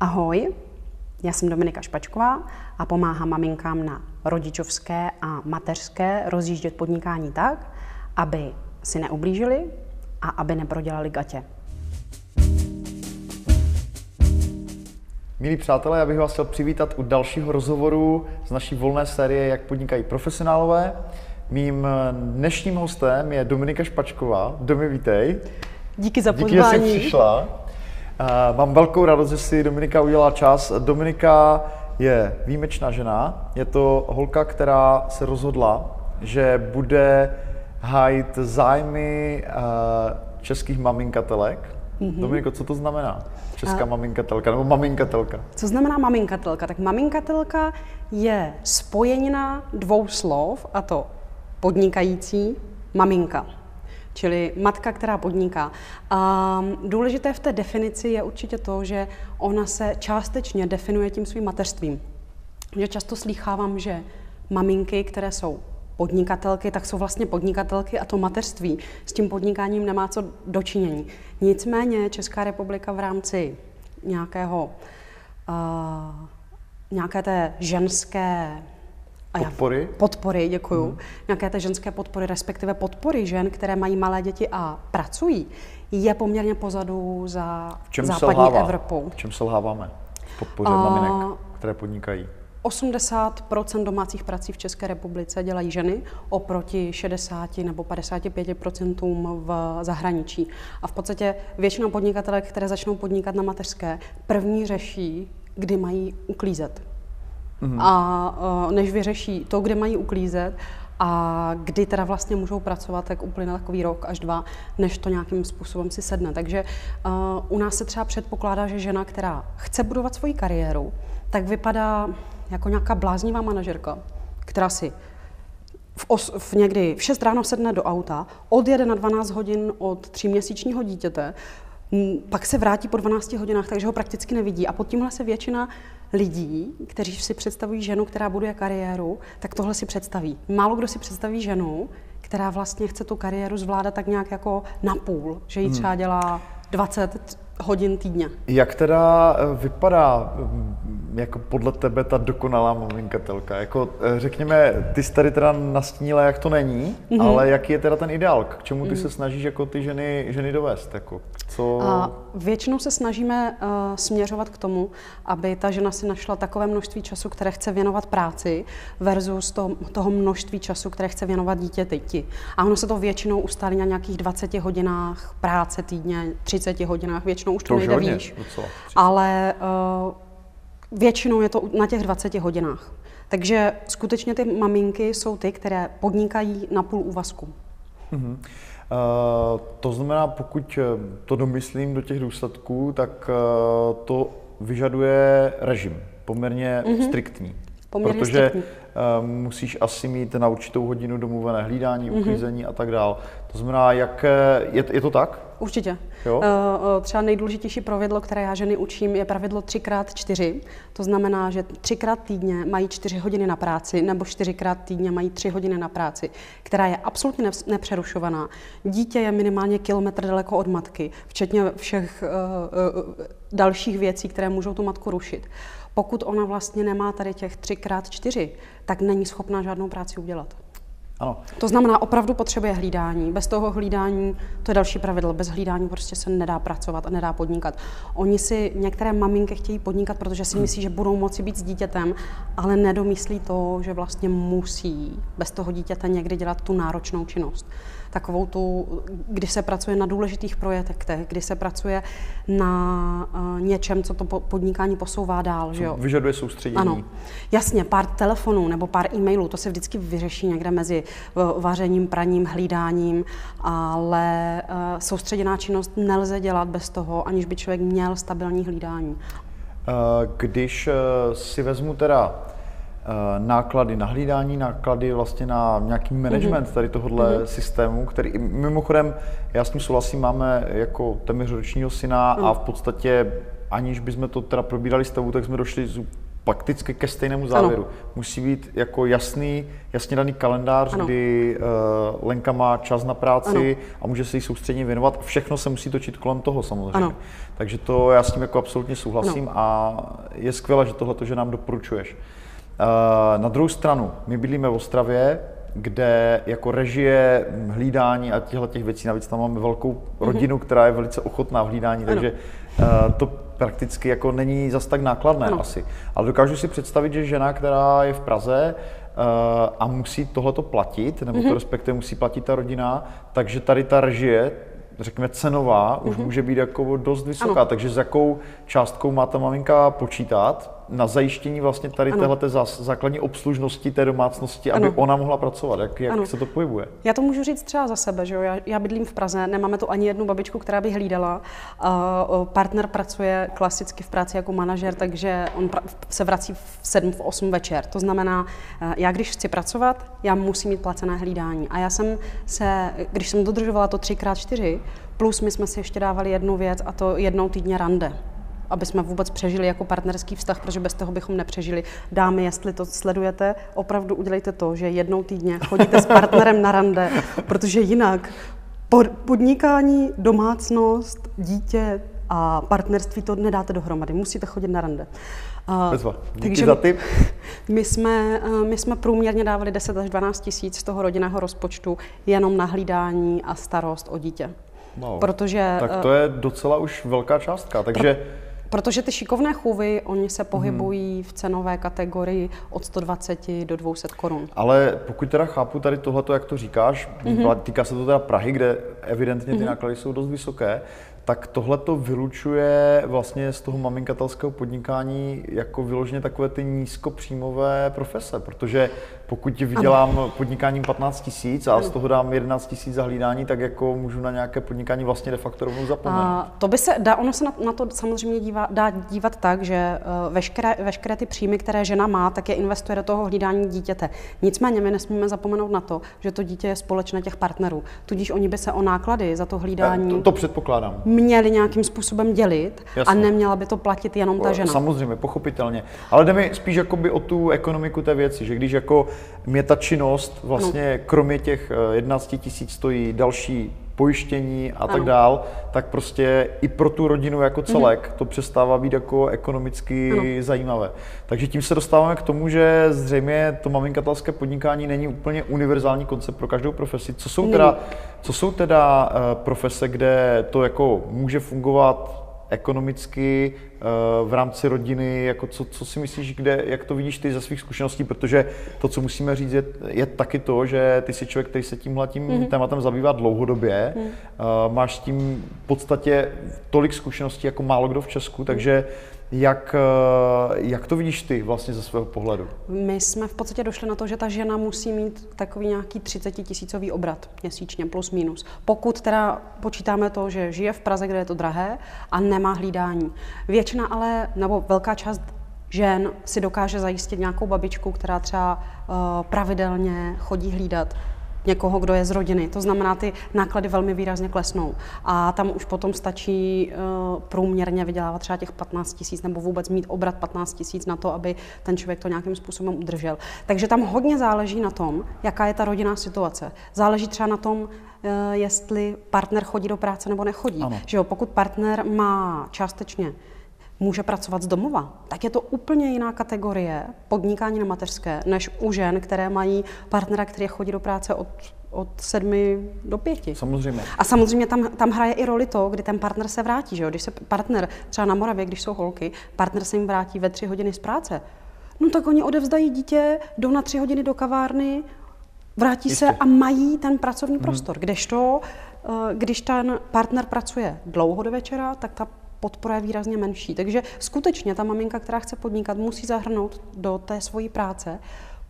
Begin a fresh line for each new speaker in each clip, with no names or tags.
Ahoj, já jsem Dominika Špačková a pomáhám maminkám na rodičovské a mateřské rozjíždět podnikání tak, aby si neublížili a aby neprodělali gatě.
Milí přátelé, já bych vás chtěl přivítat u dalšího rozhovoru z naší volné série Jak podnikají profesionálové. Mým dnešním hostem je Dominika Špačková. Domi, vítej.
Díky za pozvání.
Díky, že jsi přišla. Mám velkou radost, že si Dominika udělala čas. Dominika je výjimečná žena. Je to holka, která se rozhodla, že bude hájit zájmy českých maminkatelek. Mm-hmm. Dominiko, co to znamená? Česká a... maminkatelka nebo maminkatelka?
Co znamená maminkatelka? Tak maminkatelka je spojenina dvou slov, a to podnikající maminka čili matka, která podniká. A důležité v té definici je určitě to, že ona se částečně definuje tím svým mateřstvím. Že často slýchávám, že maminky, které jsou podnikatelky, tak jsou vlastně podnikatelky a to mateřství s tím podnikáním nemá co dočinění. Nicméně Česká republika v rámci nějakého, uh, nějaké té ženské
Podpory?
Podpory, děkuju. Hmm. Nějaké té ženské podpory, respektive podpory žen, které mají malé děti a pracují, je poměrně pozadu za v čem západní selhává? Evropou.
V čem selháváme? Podpoře uh, maminek, které podnikají.
80% domácích prací v České republice dělají ženy oproti 60 nebo 55% v zahraničí. A v podstatě většina podnikatelek, které začnou podnikat na mateřské, první řeší, kdy mají uklízet. Mm-hmm. A než vyřeší to, kde mají uklízet a kdy teda vlastně můžou pracovat, tak uplyne takový rok až dva, než to nějakým způsobem si sedne. Takže uh, u nás se třeba předpokládá, že žena, která chce budovat svoji kariéru, tak vypadá jako nějaká bláznivá manažerka, která si v, os, v někdy v 6 ráno sedne do auta, odjede na 12 hodin od tříměsíčního dítěte, pak se vrátí po 12 hodinách, takže ho prakticky nevidí. A pod tímhle se většina lidí, kteří si představují ženu, která buduje kariéru, tak tohle si představí. Málo kdo si představí ženu, která vlastně chce tu kariéru zvládat tak nějak jako napůl, že ji třeba dělá 20 hodin týdně.
Jak teda eh, vypadá jako podle tebe ta dokonalá maminkatelka? Jako eh, řekněme, ty jsi tady teda nastínila, jak to není, mm-hmm. ale jaký je teda ten ideál? K čemu ty mm. se snažíš jako ty ženy, ženy dovést? Jako, co...
A většinou se snažíme uh, směřovat k tomu, aby ta žena si našla takové množství času, které chce věnovat práci, versus to, toho množství času, které chce věnovat dítěti. A ono se to většinou ustálí na nějakých 20 hodinách práce týdně, 30 hodinách, většinou většinou už to, to nejde hodně, výš. Docela, ale uh, většinou je to na těch 20 hodinách. Takže skutečně ty maminky jsou ty, které podnikají na půl úvazku.
Uh-huh. Uh, to znamená, pokud eh, to domyslím do těch důsledků, tak uh, to vyžaduje režim poměrně uh-huh. striktní. Poměrně protože striktní. Uh, musíš asi mít na určitou hodinu domluvené hlídání, uh-huh. uklízení a tak dále. To znamená, jak je, je to tak?
Určitě. Jo? Eh, eh, třeba nejdůležitější pravidlo, které já ženy učím, je pravidlo 3x4. To znamená, že třikrát týdně mají čtyři hodiny na práci, nebo čtyřikrát týdně mají tři hodiny na práci, která je absolutně nepřerušovaná. Dítě je minimálně kilometr daleko od matky, včetně všech uh, uh, dalších věcí, které můžou tu matku rušit. Pokud ona vlastně nemá tady těch 3x4, tak není schopná žádnou práci udělat.
Ano.
To znamená, opravdu potřebuje hlídání. Bez toho hlídání, to je další pravidlo, bez hlídání prostě se nedá pracovat a nedá podnikat. Oni si, některé maminky chtějí podnikat, protože si myslí, že budou moci být s dítětem, ale nedomyslí to, že vlastně musí bez toho dítěte někdy dělat tu náročnou činnost takovou tu, kdy se pracuje na důležitých projektech, kdy se pracuje na uh, něčem, co to podnikání posouvá dál. Že jo?
Vyžaduje soustředění.
Ano. Jasně, pár telefonů nebo pár e-mailů, to se vždycky vyřeší někde mezi vařením, praním, hlídáním, ale uh, soustředěná činnost nelze dělat bez toho, aniž by člověk měl stabilní hlídání.
Když si vezmu teda Eh, náklady na hlídání, náklady vlastně na nějaký management mm-hmm. tady tohohle mm-hmm. systému, který mimochodem, já s tím souhlasím, máme jako téměř ročního syna mm. a v podstatě aniž bychom to teda probírali s tebou, tak jsme došli z prakticky ke stejnému závěru. Ano. Musí být jako jasný, jasně daný kalendář, ano. kdy uh, Lenka má čas na práci ano. a může se jí soustředně věnovat. Všechno se musí točit kolem toho samozřejmě. Ano. Takže to já s tím jako absolutně souhlasím ano. a je skvělé, že tohle, že nám doporučuješ. Uh, na druhou stranu, my bydlíme v Ostravě, kde jako režie, hlídání a těchto těch věcí, navíc tam máme velkou mhm. rodinu, mm-hmm. která je velice ochotná v hlídání, ano. takže uh, to prakticky jako není zas tak nákladné ano. asi. Ale dokážu si představit, že žena, která je v Praze uh, a musí tohleto platit, nebo mm-hmm. to mhm. respektive musí platit ta rodina, takže tady ta režie, řekněme cenová, už mm-hmm. může být jako dost vysoká. Ano. Takže s jakou částkou má ta maminka počítat, na zajištění vlastně tady téhle základní obslužnosti té domácnosti, aby ano. ona mohla pracovat? Jak, jak se to pohybuje?
Já to můžu říct třeba za sebe, že jo? Já, já bydlím v Praze, nemáme tu ani jednu babičku, která by hlídala. Uh, partner pracuje klasicky v práci jako manažer, takže on pra- se vrací v 7, v 8 večer. To znamená, uh, já když chci pracovat, já musím mít placené hlídání. A já jsem se, když jsem dodržovala to 3x4, plus my jsme si ještě dávali jednu věc a to jednou týdně rande aby jsme vůbec přežili jako partnerský vztah, protože bez toho bychom nepřežili. Dámy, jestli to sledujete, opravdu udělejte to, že jednou týdně chodíte s partnerem na rande, protože jinak podnikání, domácnost, dítě a partnerství to nedáte dohromady. Musíte chodit na rande.
Bezva. Díky Takže za tip.
My jsme, my jsme průměrně dávali 10 až 12 tisíc z toho rodinného rozpočtu jenom na hlídání a starost o dítě.
Wow. Protože, tak to je docela už velká částka. Takže pro,
Protože ty šikovné chůvy, oni se pohybují hmm. v cenové kategorii od 120 do 200 korun.
Ale pokud teda chápu tady tohleto, jak to říkáš, hmm. týká se to teda Prahy, kde evidentně ty hmm. náklady jsou dost vysoké, tak tohle to vylučuje vlastně z toho maminkatelského podnikání jako vyloženě takové ty nízkopříjmové profese, protože pokud vydělám ano. podnikáním 15 tisíc a z toho dám 11 tisíc za hlídání, tak jako můžu na nějaké podnikání vlastně de facto rovnou zapomenout. A
to by se dá, ono se na, na to samozřejmě dívá, dá dívat tak, že uh, veškeré, veškeré ty příjmy, které žena má, tak je investuje do toho hlídání dítěte. Nicméně my nesmíme zapomenout na to, že to dítě je společné těch partnerů. Tudíž oni by se o náklady za to hlídání.
To, to předpokládám.
Měli nějakým způsobem dělit Jasně. a neměla by to platit jenom ta žena.
Samozřejmě, pochopitelně. Ale jde mi spíš jakoby o tu ekonomiku té věci, že když jako mě ta činnost vlastně no. kromě těch 11 eh, tisíc stojí další pojištění a ano. tak dál, tak prostě i pro tu rodinu jako celek mm-hmm. to přestává být jako ekonomicky ano. zajímavé. Takže tím se dostáváme k tomu, že zřejmě to maminkatelské podnikání není úplně univerzální koncept pro každou profesi. Co jsou teda, co jsou teda uh, profese, kde to jako může fungovat ekonomicky eh, v rámci rodiny, jako co, co si myslíš, kde, jak to vidíš ty ze svých zkušeností, protože to, co musíme říct, je, je taky to, že ty jsi člověk, který se tímhle tím mm-hmm. tématem zabývá dlouhodobě, mm. máš s tím v podstatě tolik zkušeností jako málo kdo v Česku, takže jak, eh, jak to vidíš ty vlastně ze svého pohledu?
My jsme v podstatě došli na to, že ta žena musí mít takový nějaký 30 tisícový obrat měsíčně, plus minus. Pokud teda počítáme to, že žije v Praze, kde je to drahé a nemá hlídání. Většina ale, nebo velká část žen si dokáže zajistit nějakou babičku, která třeba uh, pravidelně chodí hlídat někoho, kdo je z rodiny. To znamená, ty náklady velmi výrazně klesnou. A tam už potom stačí uh, průměrně vydělávat třeba těch 15 tisíc nebo vůbec mít obrat 15 tisíc na to, aby ten člověk to nějakým způsobem udržel. Takže tam hodně záleží na tom, jaká je ta rodinná situace. Záleží třeba na tom, uh, jestli partner chodí do práce nebo nechodí. Že jo, pokud partner má částečně může pracovat z domova, tak je to úplně jiná kategorie podnikání na mateřské, než u žen, které mají partnera, který chodí do práce od od sedmi do pěti.
Samozřejmě.
A samozřejmě tam, tam hraje i roli to, kdy ten partner se vrátí. Že jo? Když se partner, třeba na Moravě, když jsou holky, partner se jim vrátí ve tři hodiny z práce, no tak oni odevzdají dítě, jdou na tři hodiny do kavárny, vrátí Jistě. se a mají ten pracovní hmm. prostor. Kdežto, eh, když ten partner pracuje dlouho do večera, tak ta podpora je výrazně menší. Takže skutečně ta maminka, která chce podnikat, musí zahrnout do té svojí práce,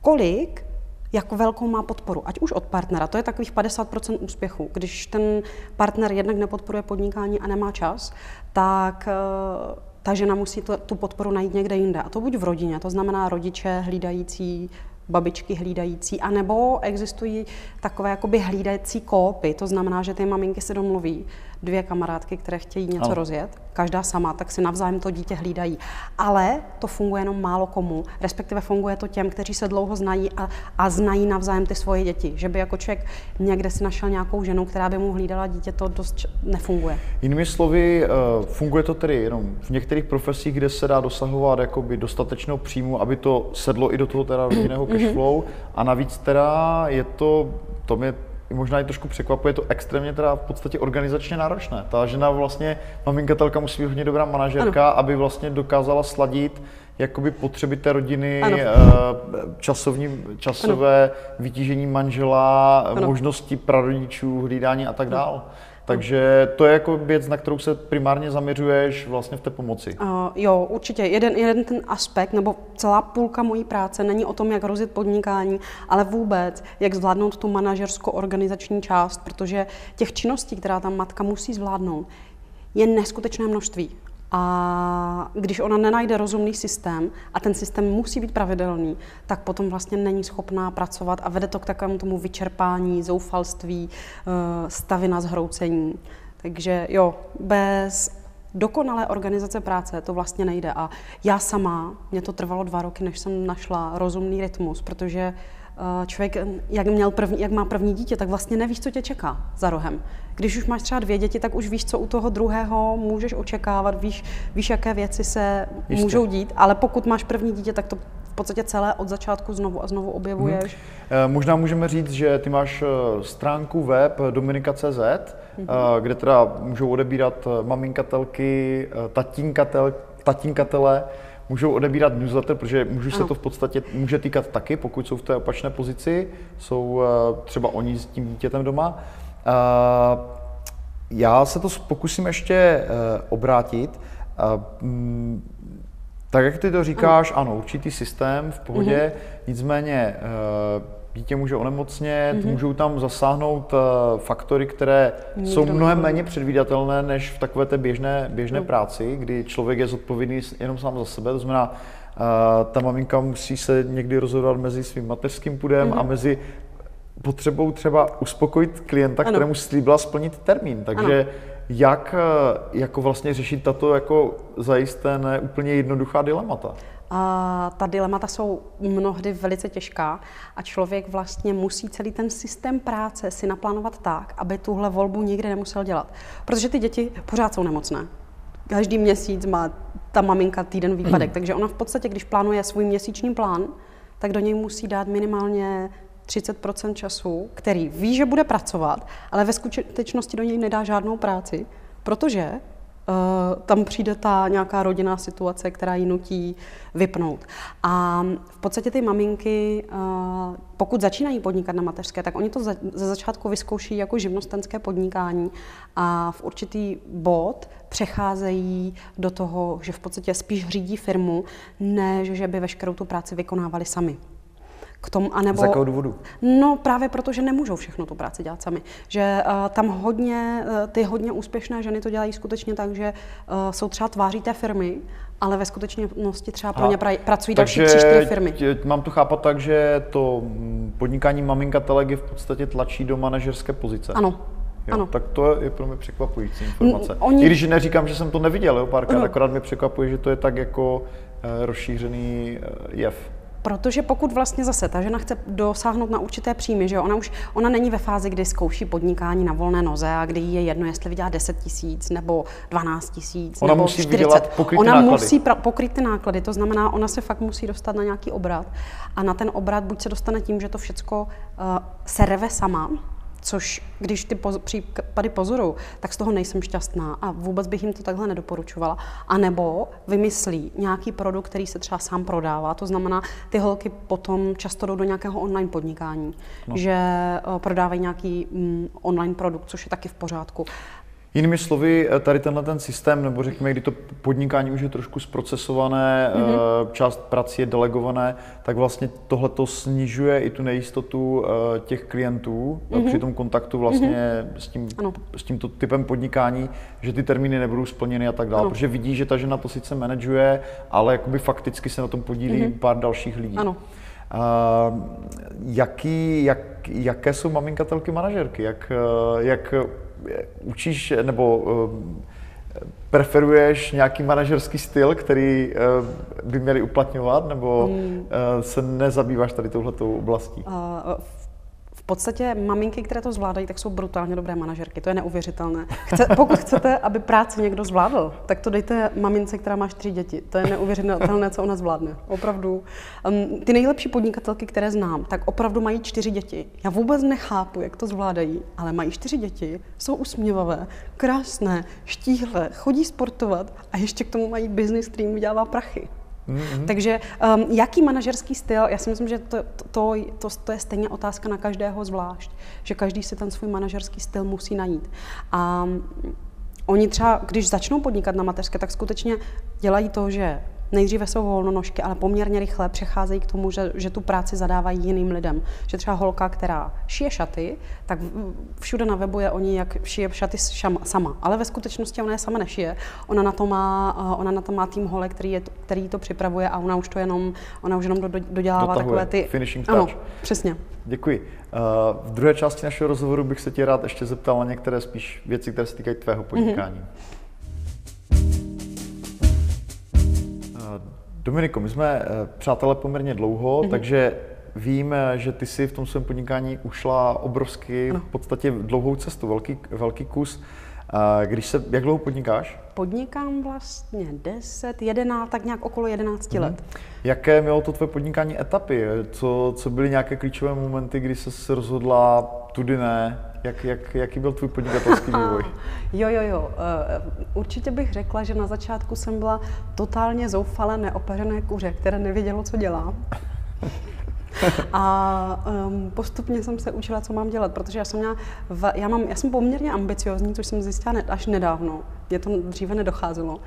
kolik jako velkou má podporu, ať už od partnera. To je takových 50% úspěchu. Když ten partner jednak nepodporuje podnikání a nemá čas, tak eh, ta žena musí tu podporu najít někde jinde. A to buď v rodině, to znamená rodiče hlídající babičky hlídající, anebo existují takové jakoby hlídající kópy, to znamená, že ty maminky se domluví dvě kamarádky, které chtějí něco ano. rozjet, každá sama, tak si navzájem to dítě hlídají. Ale to funguje jenom málo komu, respektive funguje to těm, kteří se dlouho znají a, a znají navzájem ty svoje děti. Že by jako člověk někde si našel nějakou ženu, která by mu hlídala dítě, to dost nefunguje.
Jinými slovy, eh, funguje to tedy jenom v některých profesích, kde se dá dosahovat jakoby dostatečného příjmu, aby to sedlo i do toho teda rodinného mhm. cashflow a navíc teda je to, to mě možná i trošku překvapuje, to extrémně teda v podstatě organizačně náročné. Ta žena vlastně, maminkatelka musí být hodně dobrá manažerka, ano. aby vlastně dokázala sladit jakoby potřeby té rodiny, ano. Eh, časovní, časové ano. vytížení manžela, ano. možnosti prarodičů, hlídání a tak dále. Takže to je jako věc, na kterou se primárně zaměřuješ vlastně v té pomoci. Uh,
jo, určitě. Jeden, jeden ten aspekt, nebo celá půlka mojí práce není o tom, jak rozjet podnikání, ale vůbec, jak zvládnout tu manažersko-organizační část, protože těch činností, která tam matka musí zvládnout, je neskutečné množství. A když ona nenajde rozumný systém a ten systém musí být pravidelný, tak potom vlastně není schopná pracovat a vede to k takovému tomu vyčerpání, zoufalství, eh, stavy na zhroucení. Takže jo, bez dokonalé organizace práce to vlastně nejde. A já sama, mě to trvalo dva roky, než jsem našla rozumný rytmus, protože Eh, člověk, jak, měl první, jak má první dítě, tak vlastně nevíš, co tě čeká za rohem. Když už máš třeba dvě děti, tak už víš, co u toho druhého můžeš očekávat, víš, víš jaké věci se Jistě. můžou dít, ale pokud máš první dítě, tak to v podstatě celé od začátku znovu a znovu objevuješ.
Hmm. Možná můžeme říct, že ty máš eh, stránku web dominika.cz, hmm. kde teda můžou odebírat maminkatelky, tatínkatel, tatínkatele, můžou odebírat newsletter, protože můžu se to v podstatě může týkat taky, pokud jsou v té opačné pozici, jsou eh, třeba oni s tím dítětem doma. Eh, já se to pokusím ještě eh, obrátit. Mm, tak jak ty to říkáš, ano, určitý systém v pohodě, mm-hmm. nicméně dítě může onemocnět, mm-hmm. můžou tam zasáhnout uh, faktory, které Nikdo jsou mnohem méně předvídatelné než v takové té běžné, běžné mm. práci, kdy člověk je zodpovědný jenom sám za sebe. To znamená, uh, ta maminka musí se někdy rozhodovat mezi svým mateřským půdem mm-hmm. a mezi potřebou třeba uspokojit klienta, ano. kterému slíbila splnit termín. Takže ano. jak eh, jako vlastně řešit tato jako zajisté ne úplně jednoduchá dilemata?
A ta dilemata jsou mnohdy velice těžká a člověk vlastně musí celý ten systém práce si naplánovat tak, aby tuhle volbu nikdy nemusel dělat. Protože ty děti pořád jsou nemocné. Každý měsíc má ta maminka týden výpadek, takže ona v podstatě, když plánuje svůj měsíční plán, tak do něj musí dát minimálně 30% času, který ví, že bude pracovat, ale ve skutečnosti do něj nedá žádnou práci, protože tam přijde ta nějaká rodinná situace, která ji nutí vypnout. A v podstatě ty maminky, uh, pokud začínají podnikat na mateřské, tak oni to ze začátku vyzkouší jako živnostenské podnikání a v určitý bod přecházejí do toho, že v podstatě spíš řídí firmu, než že by veškerou tu práci vykonávali sami
k tomu, anebo... Z jakého důvodu?
No právě proto, že nemůžou všechno tu práci dělat sami. Že uh, tam hodně, uh, ty hodně úspěšné ženy to dělají skutečně tak, že uh, jsou třeba tváří té firmy, ale ve skutečnosti třeba pro ně pra, pracují další tři, čtyři firmy.
Tě, mám to chápat tak, že to mm, podnikání maminka telegy v podstatě tlačí do manažerské pozice.
Ano,
Jo, ano. Tak to je pro mě překvapující informace. Oni... I když neříkám, že jsem to neviděl, jo, párkrát, akorát mi překvapuje, že to je tak jako rozšířený jev.
Protože pokud vlastně zase ta žena chce dosáhnout na určité příjmy, že ona už ona není ve fázi, kdy zkouší podnikání na volné noze a kdy je jedno, jestli vydělá 10 tisíc nebo 12 tisíc nebo
musí
40. Ona
náklady.
musí pra- pokryt ty náklady, to znamená, ona se fakt musí dostat na nějaký obrat a na ten obrat buď se dostane tím, že to všecko uh, serve sama, Což, když ty poz, případy pozoru, tak z toho nejsem šťastná a vůbec bych jim to takhle nedoporučovala. A nebo vymyslí nějaký produkt, který se třeba sám prodává. To znamená, ty holky potom často jdou do nějakého online podnikání, no. že uh, prodávají nějaký um, online produkt, což je taky v pořádku.
Jinými slovy, eh, tady tenhle ten systém, nebo řekněme, kdy to podnikání už je trošku zprocesované, mm-hmm. část prací je delegované, tak vlastně tohle to snižuje i tu nejistotu eh, těch klientů mm-hmm. při tom kontaktu vlastně mm-hmm. s, tím, s tímto typem podnikání, že ty termíny nebudou splněny a tak dále, protože vidí, že ta žena to sice manažuje, ale jakoby fakticky se na tom podílí mm-hmm. pár dalších lidí.
Ano.
Uh, jaký, jak, jaké jsou maminkatelky manažerky? Jak, jak učíš nebo preferuješ nějaký manažerský styl, který by měli uplatňovat, nebo hmm. se nezabýváš tady touhletou oblastí? Uh,
podstatě maminky, které to zvládají, tak jsou brutálně dobré manažerky. To je neuvěřitelné. Chce, pokud chcete, aby práci někdo zvládl, tak to dejte mamince, která má čtyři děti. To je neuvěřitelné, co ona zvládne. Opravdu. Um, ty nejlepší podnikatelky, které znám, tak opravdu mají čtyři děti. Já vůbec nechápu, jak to zvládají, ale mají čtyři děti, jsou usměvavé, krásné, štíhlé, chodí sportovat a ještě k tomu mají biznis, který jim vydělává prachy. Mm-hmm. Takže um, jaký manažerský styl, já si myslím, že to, to, to, to je stejně otázka na každého zvlášť, že každý si ten svůj manažerský styl musí najít. A um, oni třeba, když začnou podnikat na mateřské, tak skutečně dělají to, že nejdříve jsou volnonožky, ale poměrně rychle přecházejí k tomu, že, že tu práci zadávají jiným lidem. Že třeba holka, která šije šaty, tak všude na webu je o ní, jak šije šaty sama. Ale ve skutečnosti ona je sama nešije. Ona na to má, ona na to má tým hole, který, je, který to připravuje a ona už to jenom, ona už jenom do, do, dodělává Dotahuje. takové ty...
Finishing touch. Ano,
přesně.
Děkuji. Uh, v druhé části našeho rozhovoru bych se tě rád ještě zeptal na některé spíš věci, které se týkají tvého podnikání. Mm-hmm. Dominiko, my jsme eh, přátelé poměrně dlouho, mm-hmm. takže vím, eh, že ty si v tom svém podnikání ušla obrovsky, no. v podstatě dlouhou cestu, velký, velký kus. Když se, jak dlouho podnikáš?
Podnikám vlastně 10, 11, tak nějak okolo 11 mm-hmm. let.
Jaké mělo to tvoje podnikání etapy? Co, co byly nějaké klíčové momenty, kdy se rozhodla tudy ne? Jak, jak, jaký byl tvůj podnikatelský vývoj?
jo, jo, jo. Eh, určitě bych řekla, že na začátku jsem byla totálně zoufalé, neopeřené kuře, které nevědělo, co dělá. A um, postupně jsem se učila, co mám dělat, protože já jsem, měla, v, já, mám, já jsem poměrně ambiciozní, což jsem zjistila ne, až nedávno. Mě to dříve nedocházelo.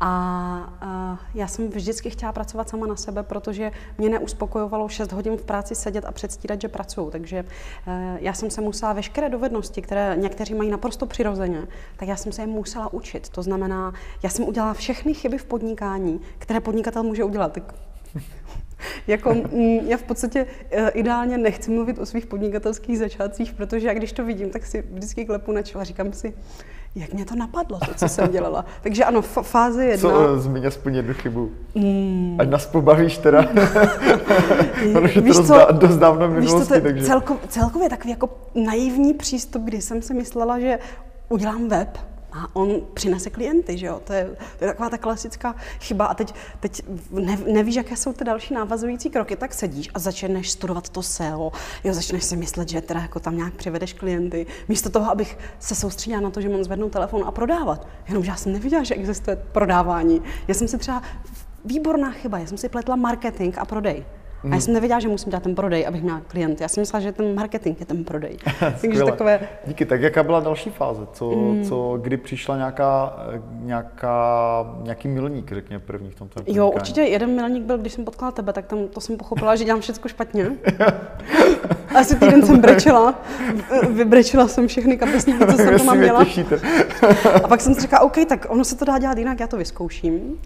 A uh, já jsem vždycky chtěla pracovat sama na sebe, protože mě neuspokojovalo 6 hodin v práci sedět a předstírat, že pracuju. Takže uh, já jsem se musela veškeré dovednosti, které někteří mají naprosto přirozeně, tak já jsem se je musela učit. To znamená, já jsem udělala všechny chyby v podnikání, které podnikatel může udělat. Tak jako, mm, já v podstatě eh, ideálně nechci mluvit o svých podnikatelských začátcích, protože já když to vidím, tak si vždycky klepu na čelo a říkám si, jak mě to napadlo, to, co jsem dělala. Takže ano, f- fáze jedna.
Co, zmíň aspoň jednu chybu. Mm. Ať nás pobavíš teda. Protože to co, dost dávno minulosti,
víš, to, takže... Celko, celkově takový jako naivní přístup, kdy jsem si myslela, že udělám web, a on přinese klienty, že jo? To je, to je taková ta klasická chyba. A teď, teď ne, nevíš, jaké jsou ty další návazující kroky, tak sedíš a začneš studovat to SEO, jo, začneš si myslet, že teda jako tam nějak přivedeš klienty, místo toho, abych se soustředila na to, že mám zvednout telefon a prodávat. Jenomže já jsem neviděla, že existuje prodávání. Já jsem si třeba, výborná chyba, já jsem si pletla marketing a prodej. A já jsem nevěděla, že musím dělat ten prodej, abych měla klienty. Já jsem myslela, že ten marketing je ten prodej.
Takže takové... Díky. Tak jaká byla další fáze? Co, mm. co kdy přišla nějaká, nějaká, nějaký milník, řekněme, první v tom
Jo, určitě jeden milník byl, když jsem potkala tebe, tak tam to jsem pochopila, že dělám všechno špatně. Asi týden jsem brečela, vybrečela jsem všechny kapesníky, co jsem doma měla. A pak jsem si říkala, OK, tak ono se to dá dělat jinak, já to vyzkouším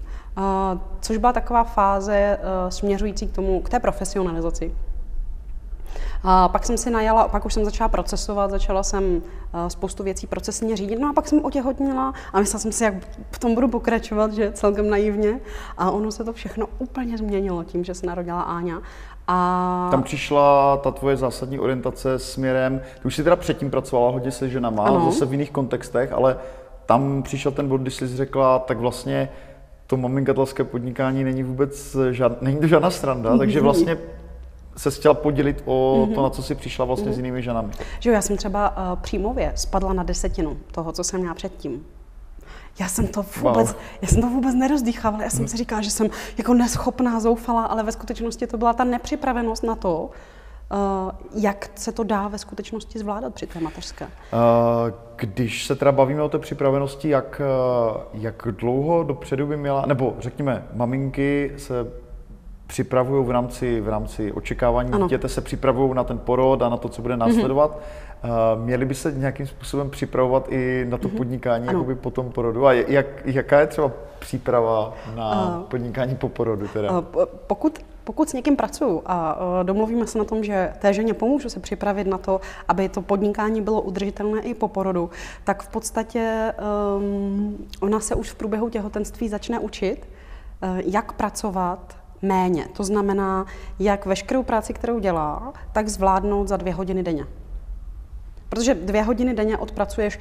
což byla taková fáze eh, směřující k tomu, k té profesionalizaci. A pak jsem si najala, pak už jsem začala procesovat, začala jsem eh, spoustu věcí procesně řídit, no a pak jsem otěhotnila a myslela jsem si, jak v tom budu pokračovat, že celkem naivně. A ono se to všechno úplně změnilo tím, že se narodila Áňa.
A... Tam přišla ta tvoje zásadní orientace směrem, ty už jsi teda předtím pracovala hodně se ženama, ano. zase v jiných kontextech, ale tam přišel ten bod, kdy jsi řekla, tak vlastně to maminkatelské podnikání není vůbec žád, není to žádná stranda, takže mhm. vlastně se chtěla podělit o mm-hmm. to, na co si přišla vlastně mm-hmm. s jinými ženami.
Že já jsem třeba uh, příjmově spadla na desetinu toho, co jsem měla předtím. Já jsem to vůbec, wow. já jsem to vůbec nerozdýchávala. Já jsem si říkala, že jsem jako neschopná, zoufala, ale ve skutečnosti to byla ta nepřipravenost na to, Eh, jak se to dá ve skutečnosti zvládat při té mateřské? Eh,
když se teda bavíme o té připravenosti, jak, eh, jak dlouho dopředu by měla, nebo řekněme, maminky se připravují v rámci, v rámci očekávání ano. dítěte, se připravují na ten porod a na to, co bude následovat. Mm-hmm. Uh, měli by se nějakým způsobem připravovat i na to mm-hmm. podnikání jakoby po tom porodu? A jak, jaká je třeba příprava na uh, podnikání po porodu? Teda? Uh,
pokud pokud s někým pracuju a uh, domluvíme se na tom, že té ženě pomůžu se připravit na to, aby to podnikání bylo udržitelné i po porodu, tak v podstatě um, ona se už v průběhu těhotenství začne učit, uh, jak pracovat méně. To znamená, jak veškerou práci, kterou dělá, tak zvládnout za dvě hodiny denně. Protože dvě hodiny denně odpracuješ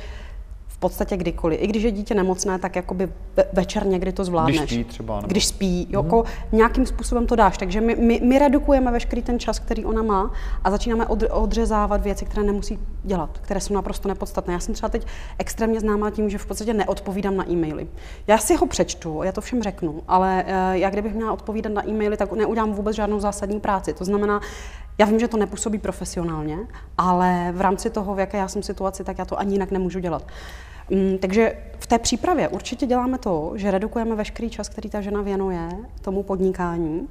podstatě kdykoliv. I když je dítě nemocné, tak jakoby večer někdy to zvládneš.
Když spí třeba. Nebo...
Když spí, mm-hmm. jako nějakým způsobem to dáš. Takže my, my, my redukujeme veškerý ten čas, který ona má a začínáme od, odřezávat věci, které nemusí dělat, které jsou naprosto nepodstatné. Já jsem třeba teď extrémně známá tím, že v podstatě neodpovídám na e-maily. Já si ho přečtu, já to všem řeknu, ale uh, já kdybych měla odpovídat na e-maily, tak neudělám vůbec žádnou zásadní práci. To znamená, já vím, že to nepůsobí profesionálně, ale v rámci toho, v jaké já jsem situaci, tak já to ani jinak nemůžu dělat. Mm, takže v té přípravě určitě děláme to, že redukujeme veškerý čas, který ta žena věnuje tomu podnikání.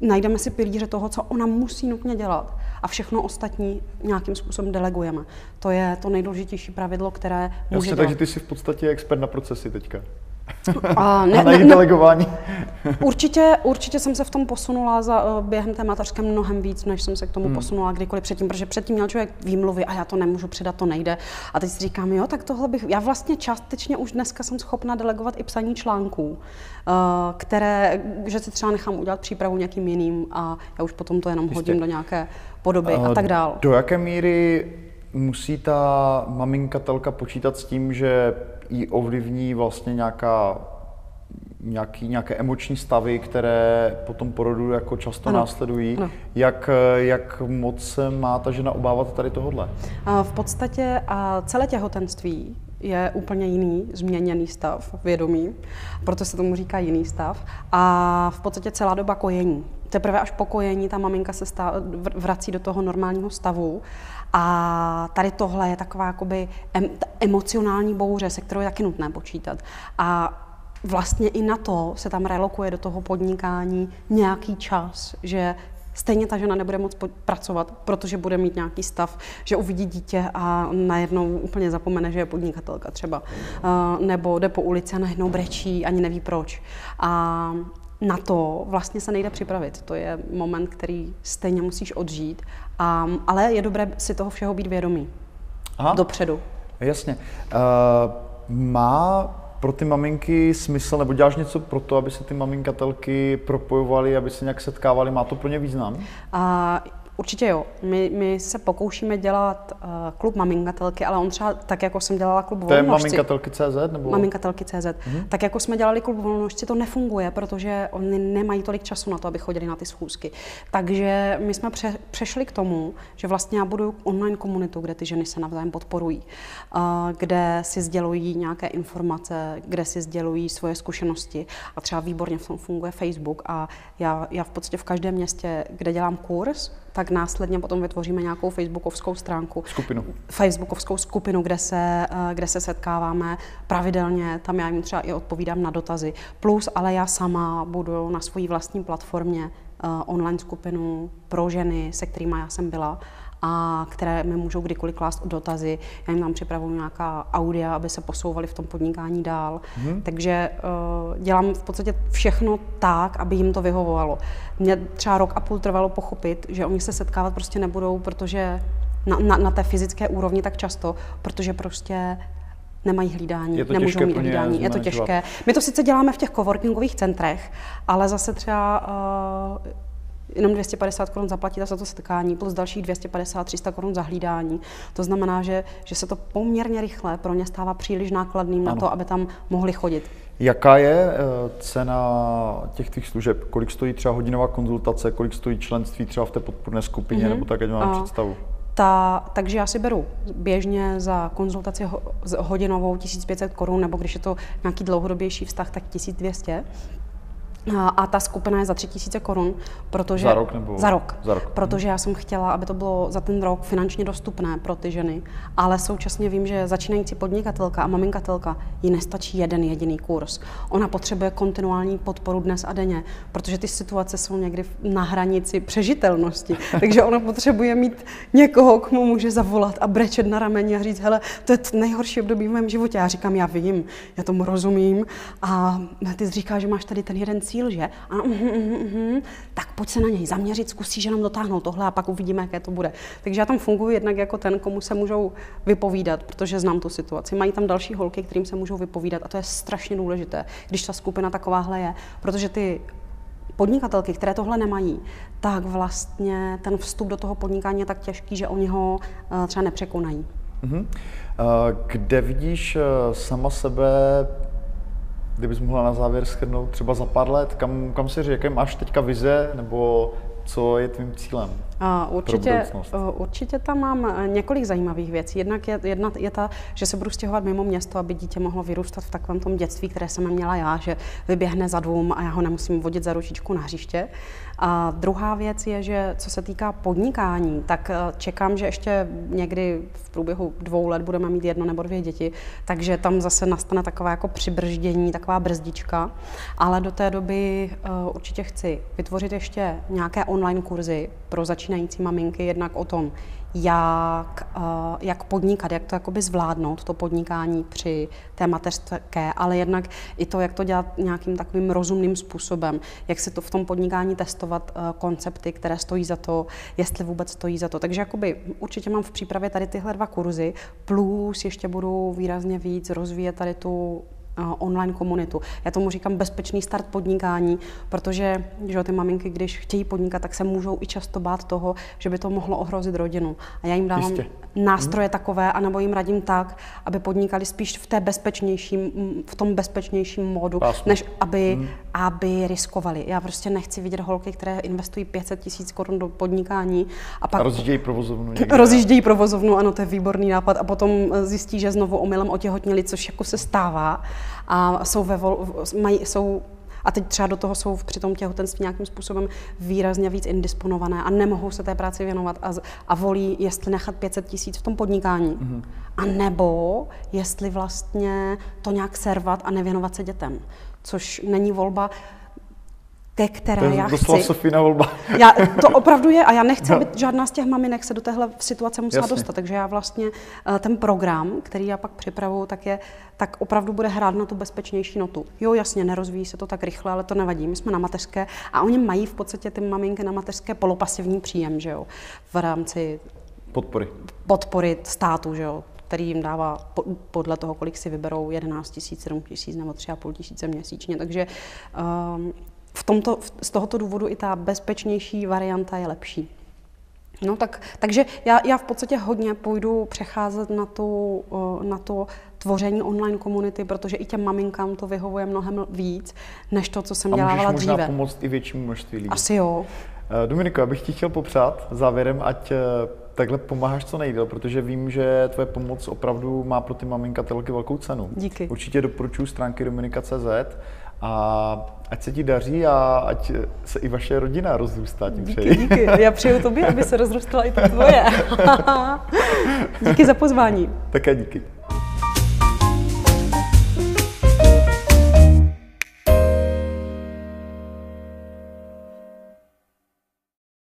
Najdeme si pilíře toho, co ona musí nutně dělat a všechno ostatní nějakým způsobem delegujeme. To je to nejdůležitější pravidlo, které Jasně, může
dělat. takže ty jsi v podstatě expert na procesy teďka.
A, ne, a
na ne, delegování.
určitě, určitě jsem se v tom posunula za, uh, během té mateřské mnohem víc, než jsem se k tomu hmm. posunula kdykoliv předtím, protože předtím měl člověk výmluvy a já to nemůžu předat, to nejde. A teď si říkám, jo, tak tohle bych, já vlastně částečně už dneska jsem schopna delegovat i psaní článků, uh, které, že si třeba nechám udělat přípravu někým jiným a já už potom to jenom Jistě. hodím do nějaké podoby uh, a tak dál.
Do jaké míry musí ta maminkatelka počítat s tím, že ji ovlivní vlastně nějaká nějaký, nějaké emoční stavy, které potom porodu jako často ano. následují. Ano. Jak, jak moc se má ta žena obávat tady tohohle?
V podstatě celé těhotenství je úplně jiný, změněný stav vědomí, proto se tomu říká jiný stav. A v podstatě celá doba kojení. Teprve až po kojení ta maminka se stá, vrací do toho normálního stavu a tady tohle je taková jakoby em, emocionální bouře, se kterou je taky nutné počítat. A vlastně i na to se tam relokuje do toho podnikání nějaký čas, že stejně ta žena nebude moc pracovat, protože bude mít nějaký stav, že uvidí dítě a najednou úplně zapomene, že je podnikatelka třeba. Uh, nebo jde po ulici a najednou brečí, ani neví proč. A na to vlastně se nejde připravit. To je moment, který stejně musíš odžít, a, ale je dobré si toho všeho být vědomý. Aha. Dopředu.
Jasně. Uh, má pro ty maminky smysl, nebo děláš něco pro to, aby se ty maminkatelky propojovaly, aby se nějak setkávaly? Má to pro ně význam?
Uh, Určitě jo. My, my se pokoušíme dělat uh, klub maminkatelky, ale on třeba tak, jako jsem dělala klub
volnožci. To je maminkatelky CZ? Nebo?
Maminkatelky CZ. Mm-hmm. Tak jako jsme dělali klub volnožci, to nefunguje, protože oni nemají tolik času na to, aby chodili na ty schůzky. Takže my jsme pře- přešli k tomu, že vlastně já budu online komunitu, kde ty ženy se navzájem podporují, uh, kde si sdělují nějaké informace, kde si sdělují svoje zkušenosti a třeba výborně v tom funguje Facebook a já, já v podstatě v každém městě, kde dělám kurz, tak následně potom vytvoříme nějakou facebookovskou stránku.
Skupinu.
Facebookovskou skupinu, kde se, eh, kde se setkáváme pravidelně, tam já jim třeba i odpovídám na dotazy. Plus, ale já sama budu na své vlastní platformě uh, online skupinu pro ženy, se kterými já jsem byla a které mi můžou kdykoliv klást dotazy. Já jim tam připravuju nějaká audia, aby se posouvali v tom podnikání dál. Hmm. Takže uh, dělám v podstatě všechno tak, aby jim to vyhovovalo. Mě třeba rok a půl trvalo pochopit, že oni se setkávat prostě nebudou, protože na, na, na té fyzické úrovni tak často, protože prostě nemají hlídání,
je to
nemůžou mít
hlídání,
je to těžké. My to sice děláme v těch coworkingových centrech, ale zase třeba uh, jenom 250 korun zaplatit za to setkání, plus dalších 250-300 korun za hlídání. To znamená, že, že se to poměrně rychle pro ně stává příliš nákladným ano. na to, aby tam mohli chodit.
Jaká je eh, cena těch těch služeb? Kolik stojí třeba hodinová konzultace, kolik stojí členství třeba v té podporné skupině, mm-hmm. nebo tak, ať mám představu?
Ta, takže já si beru běžně za konzultaci ho, hodinovou 1500 korun, nebo když je to nějaký dlouhodobější vztah, tak 1200. A ta skupina je za 3000 korun, protože...
Za rok nebo?
Za rok.
Za rok.
Protože já jsem chtěla, aby to bylo za ten rok finančně dostupné pro ty ženy, ale současně vím, že začínající podnikatelka a maminkatelka jí nestačí jeden jediný kurz. Ona potřebuje kontinuální podporu dnes a denně, protože ty situace jsou někdy na hranici přežitelnosti. Takže ona potřebuje mít někoho, komu může zavolat a brečet na rameni a říct, hele, to je nejhorší období v mém životě. Já říkám, já vím, já tomu rozumím a ty říká, že máš tady ten jeden cíl, cíl, že? A, uh, uh, uh, tak pojď se na něj zaměřit, zkusíš jenom dotáhnout tohle a pak uvidíme, jaké to bude. Takže já tam funguji jednak jako ten, komu se můžou vypovídat, protože znám tu situaci. Mají tam další holky, kterým se můžou vypovídat a to je strašně důležité, když ta skupina takováhle je, protože ty podnikatelky, které tohle nemají, tak vlastně ten vstup do toho podnikání je tak těžký, že oni ho uh, třeba nepřekonají. Uh-huh.
Kde vidíš eh, sama sebe, kdybys mohla na závěr schrnout třeba za pár let, kam, kam si jaké máš teďka vize, nebo co je tvým cílem?
Uh, určitě, uh, určitě tam mám eh, několik zajímavých věcí. Jednak je, jedna je ta, že se budu stěhovat mimo město, aby dítě mohlo vyrůstat v takovém tom dětství, které jsem měla já, že vyběhne za dům a já ho nemusím vodit za ručičku na hřiště. A druhá věc je, že co se týká podnikání, tak eh, čekám, že ještě někdy v průběhu dvou let budeme mít jedno nebo dvě děti, takže tam zase nastane takové jako přibrždění, taková brzdička. Ale do té doby uh, určitě chci vytvořit ještě nějaké online kurzy pro začínající maminky, jednak o tom, jak, uh, jak podnikat, jak to jakoby zvládnout, to podnikání při té mateřské, ale jednak i to, jak to dělat nějakým takovým rozumným způsobem, jak se to v tom podnikání testovat uh, koncepty, které stojí za to, jestli vůbec stojí za to. Takže jakoby určitě mám v přípravě tady tyhle dva kurzy, plus ještě budu výrazně víc rozvíjet tady tu online komunitu. Já tomu říkám bezpečný start podnikání, protože že ty maminky, když chtějí podnikat, tak se můžou i často bát toho, že by to mohlo ohrozit rodinu. A já jim dávám Jistě. nástroje hmm. takové, anebo jim radím tak, aby podnikali spíš v té bezpečnějším, v tom bezpečnějším módu, Pásmu. než aby, hmm. aby riskovali. Já prostě nechci vidět holky, které investují 500 tisíc korun do podnikání a pak... A
rozjíždějí provozovnu.
Někde. Rozjíždějí provozovnu, ano, to je výborný nápad. A potom zjistí, že znovu omylem otěhotnili, což jako se stává a jsou, ve vol, mají, jsou a teď třeba do toho jsou při tom těhotenství nějakým způsobem výrazně víc indisponované a nemohou se té práci věnovat a, a volí, jestli nechat 500 tisíc v tom podnikání, mm-hmm. a nebo jestli vlastně to nějak servat a nevěnovat se dětem, což není volba ke které
to je
já chci.
Sofína volba.
Já, to opravdu je a já nechci, no. aby žádná z těch maminek se do téhle situace musela Jasně. dostat. Takže já vlastně eh, ten program, který já pak připravuju, tak je, tak opravdu bude hrát na tu bezpečnější notu. Jo, jasně, nerozvíjí se to tak rychle, ale to nevadí. My jsme na mateřské a oni mají v podstatě ty maminky na mateřské polopasivní příjem, že jo, v rámci
podpory,
podpory státu, že jo, který jim dává podle toho, kolik si vyberou, 11 tisíc, 7 tisíc nebo 3,5 tisíce měsíčně. Takže um, v tomto, z tohoto důvodu i ta bezpečnější varianta je lepší. No tak, takže já, já v podstatě hodně půjdu přecházet na, tu, na to tvoření online komunity, protože i těm maminkám to vyhovuje mnohem víc, než to, co jsem A dělávala
dříve. A
možná
pomoct i většímu množství lidí.
Asi jo.
Eh, Dominiko, já bych ti chtěl popřát závěrem, ať eh, takhle pomáháš co nejdéle, protože vím, že tvoje pomoc opravdu má pro ty maminkatelky velkou cenu.
Díky.
Určitě doporučuji stránky dominika.cz a ať se ti daří a ať se i vaše rodina rozrůstá tím
díky, přeji. Díky, já přeju tobě, aby se rozrůstala i ta tvoje. díky za pozvání.
Také díky.